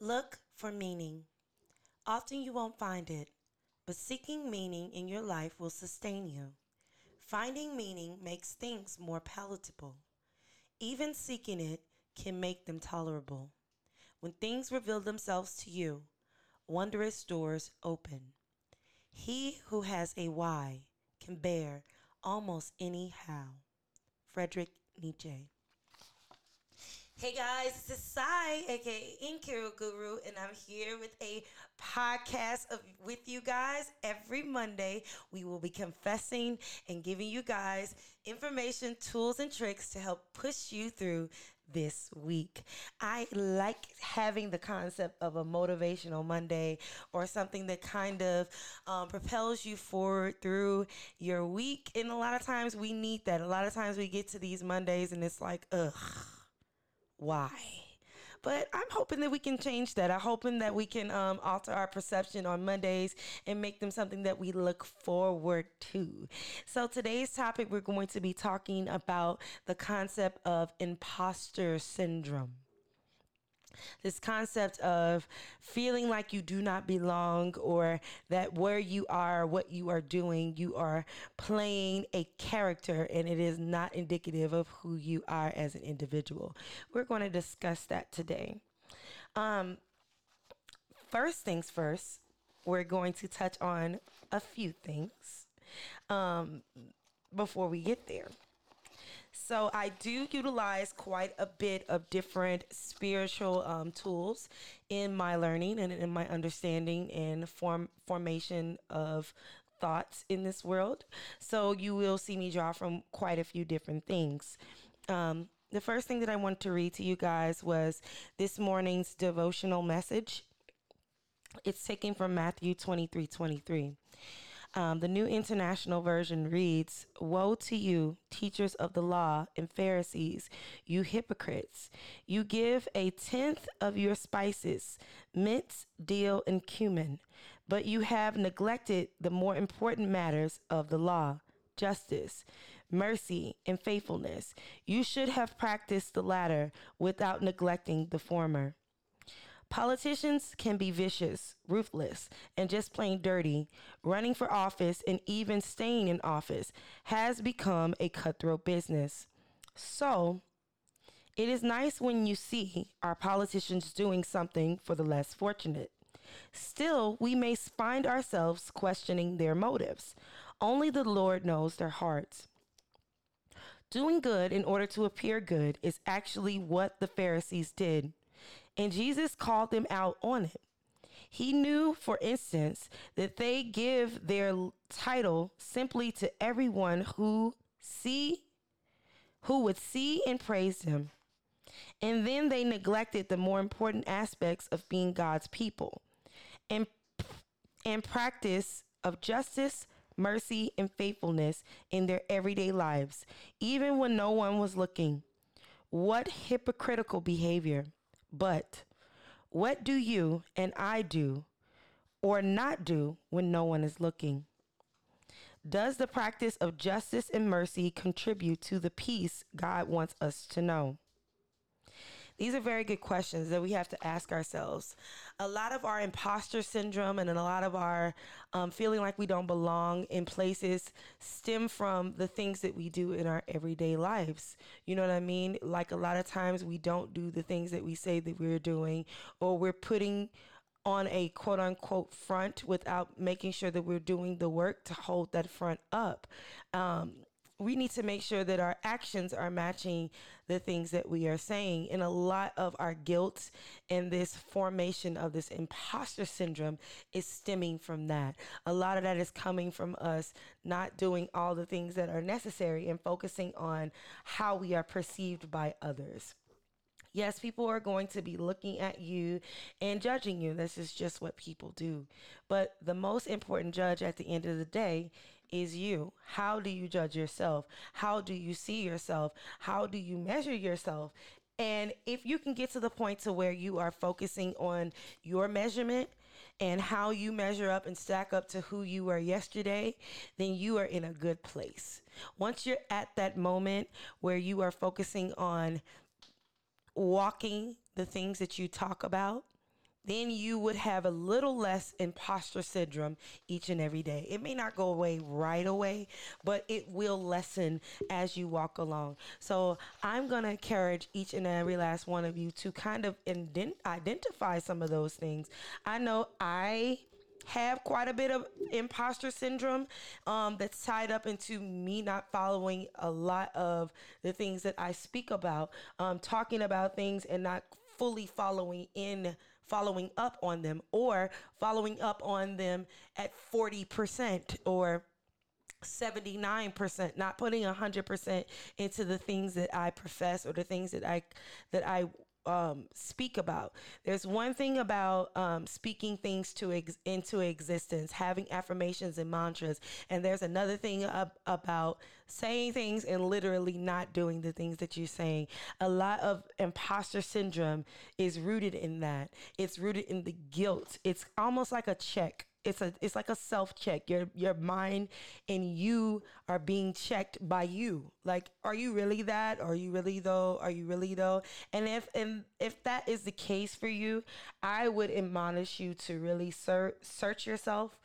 Look for meaning. Often you won't find it, but seeking meaning in your life will sustain you. Finding meaning makes things more palatable. Even seeking it can make them tolerable. When things reveal themselves to you, wondrous doors open. He who has a why can bear almost any how. Frederick Nietzsche. Hey guys, this is Sai, aka Nkiru Guru, and I'm here with a podcast of with you guys every Monday. We will be confessing and giving you guys information, tools, and tricks to help push you through this week. I like having the concept of a motivational Monday or something that kind of um, propels you forward through your week. And a lot of times we need that. A lot of times we get to these Mondays and it's like, ugh why. But I'm hoping that we can change that. I'm hoping that we can um, alter our perception on Mondays and make them something that we look forward to. So, today's topic, we're going to be talking about the concept of imposter syndrome this concept of feeling like you do not belong or that where you are, what you are doing, you are playing a character and it is not indicative of who you are as an individual. We're going to discuss that today. Um, first things first, we're going to touch on a few things um, before we get there. So I do utilize quite a bit of different spiritual um, tools in my learning and in my understanding and form formation of thoughts in this world. So you will see me draw from quite a few different things. Um, the first thing that I want to read to you guys was this morning's devotional message. It's taken from Matthew 23 23. Um, the New International Version reads Woe to you, teachers of the law and Pharisees, you hypocrites! You give a tenth of your spices, mint, dill, and cumin, but you have neglected the more important matters of the law justice, mercy, and faithfulness. You should have practiced the latter without neglecting the former. Politicians can be vicious, ruthless, and just plain dirty. Running for office and even staying in office has become a cutthroat business. So, it is nice when you see our politicians doing something for the less fortunate. Still, we may find ourselves questioning their motives. Only the Lord knows their hearts. Doing good in order to appear good is actually what the Pharisees did. And Jesus called them out on it. He knew, for instance, that they give their title simply to everyone who see who would see and praise him. And then they neglected the more important aspects of being God's people and and practice of justice, mercy, and faithfulness in their everyday lives, even when no one was looking. What hypocritical behavior. But what do you and I do or not do when no one is looking? Does the practice of justice and mercy contribute to the peace God wants us to know? These are very good questions that we have to ask ourselves. A lot of our imposter syndrome and a lot of our um, feeling like we don't belong in places stem from the things that we do in our everyday lives. You know what I mean? Like a lot of times we don't do the things that we say that we're doing, or we're putting on a quote unquote front without making sure that we're doing the work to hold that front up. Um, we need to make sure that our actions are matching the things that we are saying. And a lot of our guilt and this formation of this imposter syndrome is stemming from that. A lot of that is coming from us not doing all the things that are necessary and focusing on how we are perceived by others. Yes, people are going to be looking at you and judging you. This is just what people do. But the most important judge at the end of the day is you. How do you judge yourself? How do you see yourself? How do you measure yourself? And if you can get to the point to where you are focusing on your measurement and how you measure up and stack up to who you were yesterday, then you are in a good place. Once you're at that moment where you are focusing on walking the things that you talk about, then you would have a little less imposter syndrome each and every day. It may not go away right away, but it will lessen as you walk along. So I'm going to encourage each and every last one of you to kind of ident- identify some of those things. I know I have quite a bit of imposter syndrome um, that's tied up into me not following a lot of the things that I speak about, um, talking about things and not fully following in following up on them or following up on them at 40% or 79% not putting 100% into the things that I profess or the things that I that I um, speak about. There's one thing about um, speaking things to ex- into existence, having affirmations and mantras, and there's another thing ab- about saying things and literally not doing the things that you're saying. A lot of imposter syndrome is rooted in that. It's rooted in the guilt. It's almost like a check it's a it's like a self check your your mind and you are being checked by you. Like are you really that? Are you really though? Are you really though? And if and if that is the case for you i would admonish you to really ser- search yourself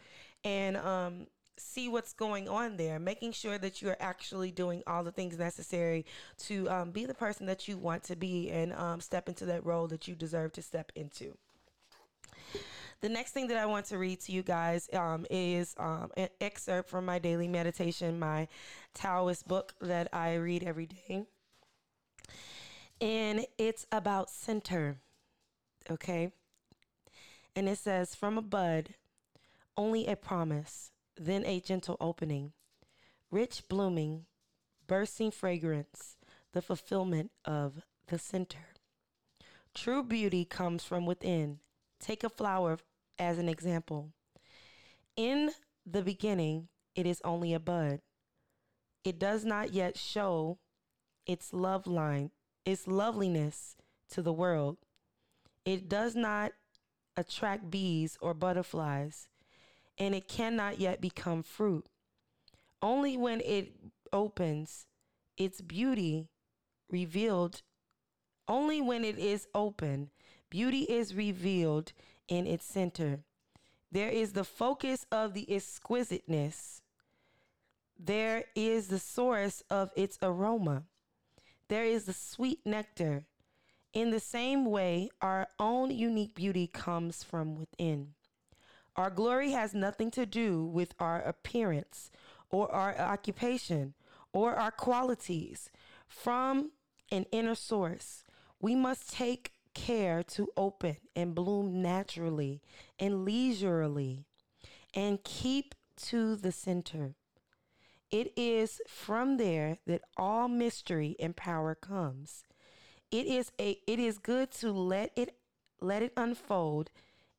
and um see what's going on there, making sure that you are actually doing all the things necessary to um, be the person that you want to be and um, step into that role that you deserve to step into. The next thing that I want to read to you guys um, is um, an excerpt from my daily meditation, my Taoist book that I read every day. And it's about center, okay? And it says, From a bud, only a promise, then a gentle opening, rich blooming, bursting fragrance, the fulfillment of the center. True beauty comes from within. Take a flower as an example. In the beginning, it is only a bud. It does not yet show its love line, its loveliness to the world. It does not attract bees or butterflies, and it cannot yet become fruit. Only when it opens, its beauty revealed, only when it is open, beauty is revealed in its center. There is the focus of the exquisiteness. There is the source of its aroma. There is the sweet nectar. In the same way, our own unique beauty comes from within. Our glory has nothing to do with our appearance or our occupation or our qualities. From an inner source, we must take care to open and bloom naturally and leisurely and keep to the center. It is from there that all mystery and power comes. It is a it is good to let it let it unfold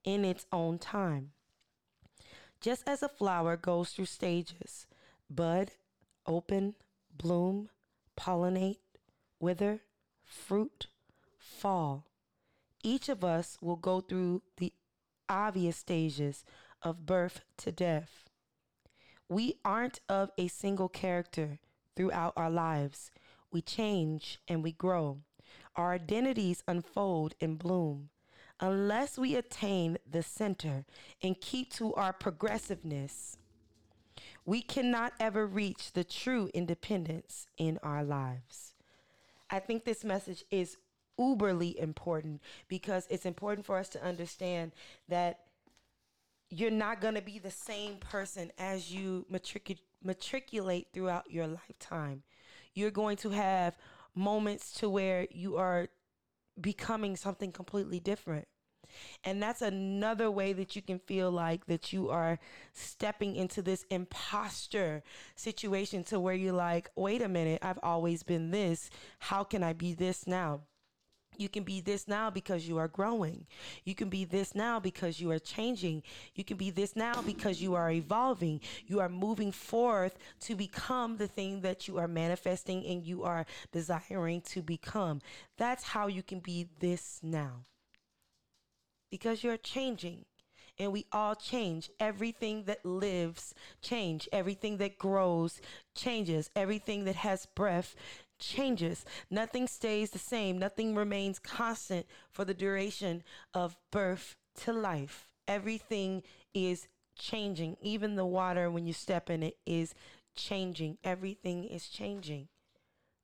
in its own time. Just as a flower goes through stages, bud, open, bloom, pollinate, wither, fruit, fall, each of us will go through the obvious stages of birth to death. We aren't of a single character throughout our lives. We change and we grow. Our identities unfold and bloom. Unless we attain the center and keep to our progressiveness, we cannot ever reach the true independence in our lives. I think this message is uberly important because it's important for us to understand that you're not going to be the same person as you matric- matriculate throughout your lifetime. You're going to have moments to where you are becoming something completely different. And that's another way that you can feel like that you are stepping into this imposter situation to where you're like, wait a minute, I've always been this. How can I be this now? You can be this now because you are growing. You can be this now because you are changing. You can be this now because you are evolving. You are moving forth to become the thing that you are manifesting and you are desiring to become. That's how you can be this now. Because you're changing. And we all change. Everything that lives change. Everything that grows changes. Everything that has breath changes. Nothing stays the same. Nothing remains constant for the duration of birth to life. Everything is changing. Even the water, when you step in it, is changing. Everything is changing.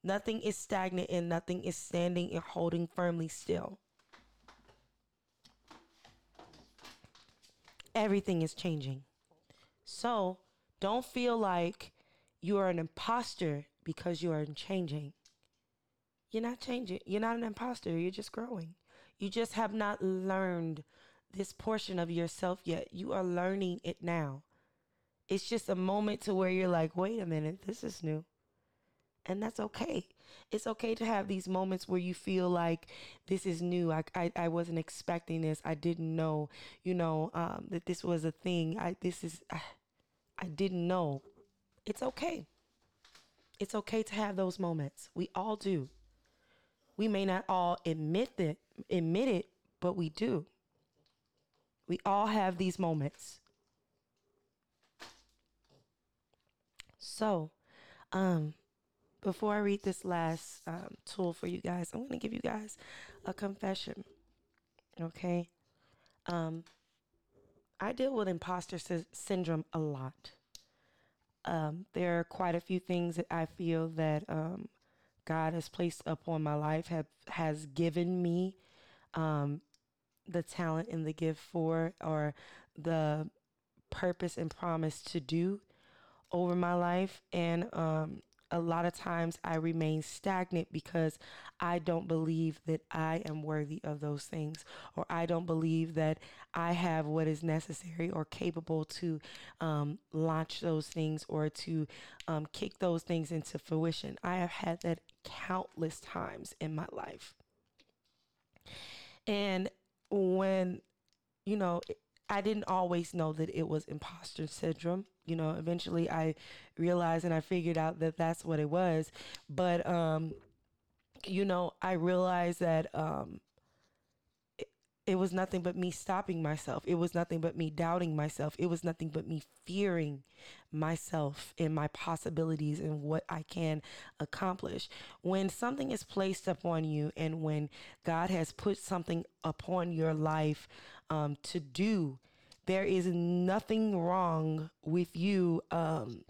Nothing is stagnant and nothing is standing and holding firmly still. Everything is changing. So don't feel like you are an imposter because you are changing. You're not changing. You're not an imposter. You're just growing. You just have not learned this portion of yourself yet. You are learning it now. It's just a moment to where you're like, wait a minute, this is new. And that's okay. It's okay to have these moments where you feel like this is new. I, I, I wasn't expecting this. I didn't know, you know, um, that this was a thing. I, this is, I, I didn't know. It's okay. It's okay to have those moments. We all do. We may not all admit that, admit it, but we do. We all have these moments. So, um, before I read this last um, tool for you guys, I'm going to give you guys a confession. Okay. Um, I deal with imposter sy- syndrome a lot. Um, there are quite a few things that I feel that um, God has placed upon my life have has given me um, the talent and the gift for, or the purpose and promise to do over my life, and um, a lot of times I remain stagnant because I don't believe that I am worthy of those things, or I don't believe that I have what is necessary or capable to um, launch those things or to um, kick those things into fruition. I have had that countless times in my life. And when, you know, I didn't always know that it was imposter syndrome. You know, eventually I realized and I figured out that that's what it was. But, um, you know, I realized that um, it, was nothing but me stopping myself. It was nothing but me doubting myself. It was nothing but me fearing myself and my possibilities and what I can accomplish. When something is placed upon you and when God has put something upon your life, um, to do. There is nothing wrong with you um,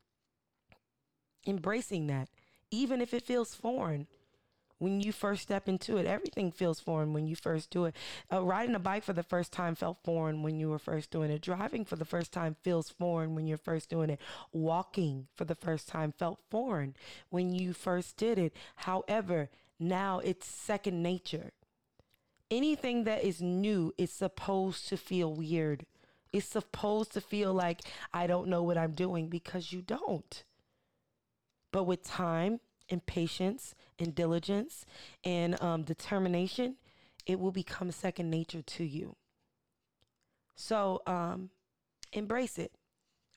embracing that, even if it feels foreign. When you first step into it, everything feels foreign when you first do it. Uh, riding a bike for the first time felt foreign when you were first doing it. Driving for the first time feels foreign when you're first doing it. Walking for the first time felt foreign when you first did it. However, now it's second nature anything that is new is supposed to feel weird. It's supposed to feel like I don't know what I'm doing because you don't. But with time and patience and diligence and um, determination, it will become second nature to you. So um, embrace it.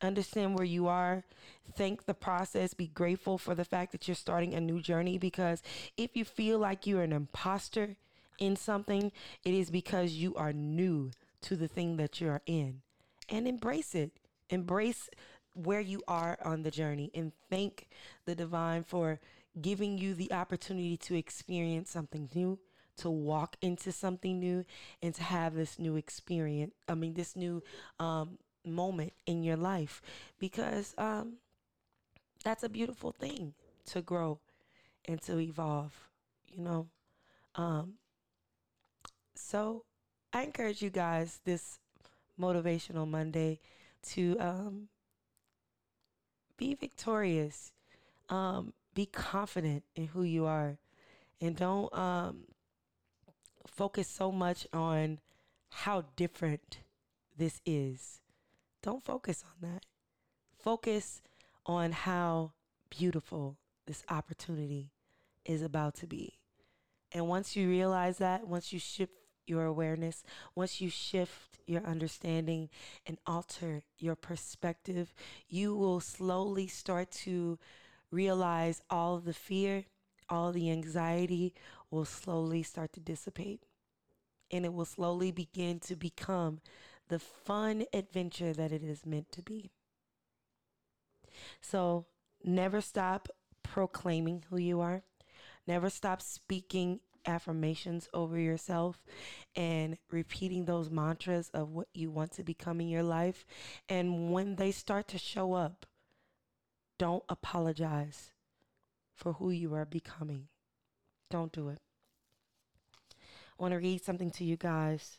Understand where you are. Thank the process. Be grateful for the fact that you're starting a new journey because if you feel like you're an imposter, in something, it is because you are new to the thing that you're in. And embrace it. Embrace where you are on the journey and thank the divine for giving you the opportunity to experience something new, to walk into something new, and to have this new experience. I mean, this new um, moment in your life because um, that's a beautiful thing to grow and to evolve, you know. Um, so I encourage you guys this motivational Monday to um, be victorious, um, be confident in who you are, and don't um, focus so much on how different this is. Don't focus on that. Focus on how beautiful this opportunity is about to be. And once you realize that, once you shift your awareness, once you shift your understanding and alter your perspective, you will slowly start to realize all the fear, all the anxiety will slowly start to dissipate. And it will slowly begin to become the fun adventure that it is meant to be. So never stop proclaiming who you are. Never stop speaking affirmations over yourself and repeating those mantras of what you want to become in your life. And when they start to show up, don't apologize for who you are becoming. Don't do it. I want to read something to you guys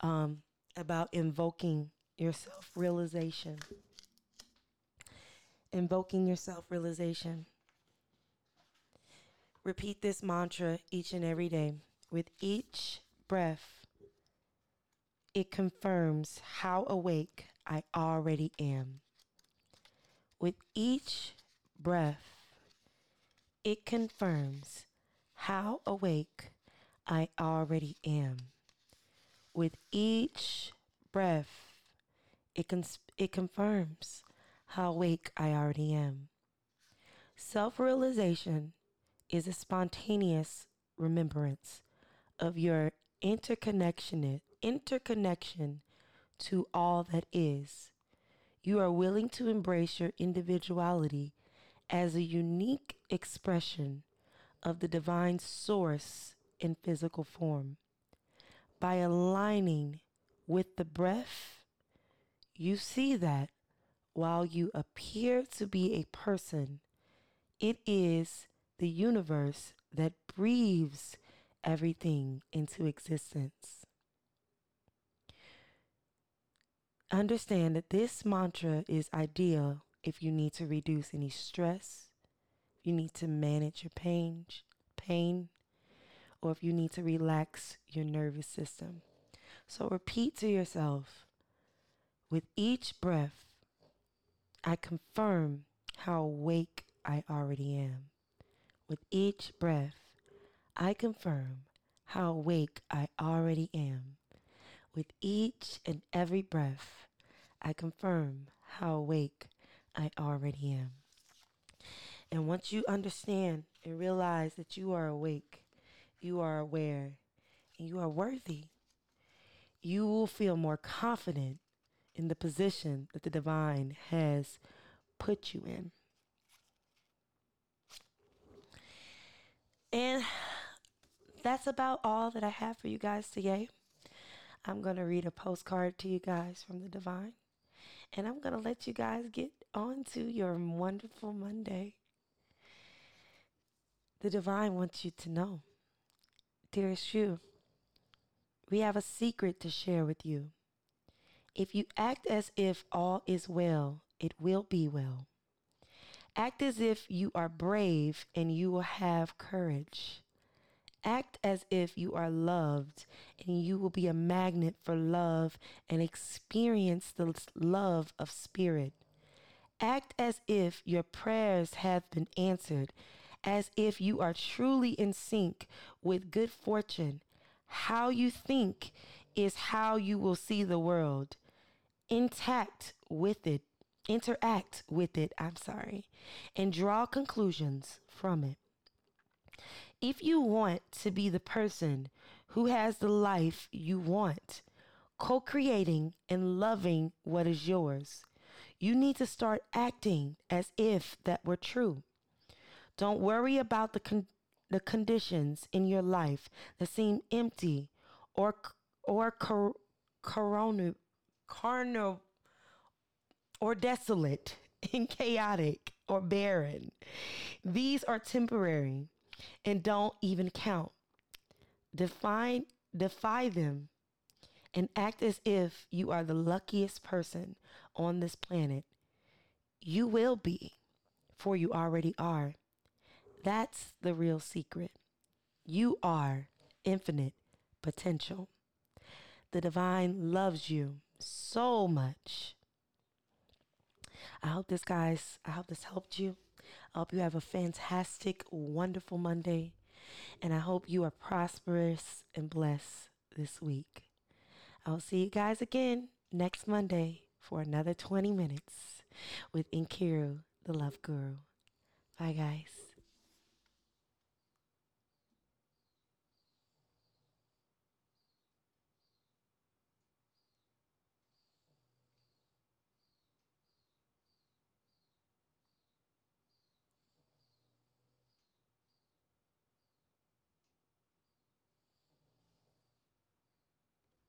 um, about invoking your self realization. Invoking your self realization. Repeat this mantra each and every day. With each breath, it confirms how awake I already am. With each breath, it confirms how awake I already am. With each breath, it, cons- it confirms how awake I already am. Self realization is a spontaneous remembrance of your interconnection interconnection to all that is. You are willing to embrace your individuality as a unique expression of the divine source in physical form. By aligning with the breath, you see that while you appear to be a person, it is the universe that breathes everything into existence. Understand that this mantra is ideal if you need to reduce any stress, if you need to manage your pain, pain, or if you need to relax your nervous system. So repeat to yourself with each breath, I confirm how awake I already am. With each breath, I confirm how awake I already am. With each and every breath, I confirm how awake I already am. And once you understand and realize that you are awake, you are aware, and you are worthy, you will feel more confident in the position that the divine has put you in. And that's about all that I have for you guys today. I'm going to read a postcard to you guys from the divine. And I'm going to let you guys get on to your wonderful Monday. The divine wants you to know, dearest you, we have a secret to share with you. If you act as if all is well, it will be well. Act as if you are brave and you will have courage. Act as if you are loved and you will be a magnet for love and experience the love of spirit. Act as if your prayers have been answered, as if you are truly in sync with good fortune. How you think is how you will see the world. Intact with it interact with it, I'm sorry, and draw conclusions from it. If you want to be the person who has the life you want, co creating and loving what is yours, you need to start acting as if that were true. Don't worry about the, con- the conditions in your life that seem empty or, or cor- corona, carno, or desolate and chaotic or barren. These are temporary and don't even count. Define, defy them and act as if you are the luckiest person on this planet. You will be, for you already are. That's the real secret. You are infinite potential. The divine loves you so much I hope this, guys, I hope this helped you. Hope you have a fantastic, wonderful Monday. And I hope you are prosperous and blessed this week. I'll see you guys again next Monday for another 20 minutes with Nkiru, the Love Guru. Bye, guys.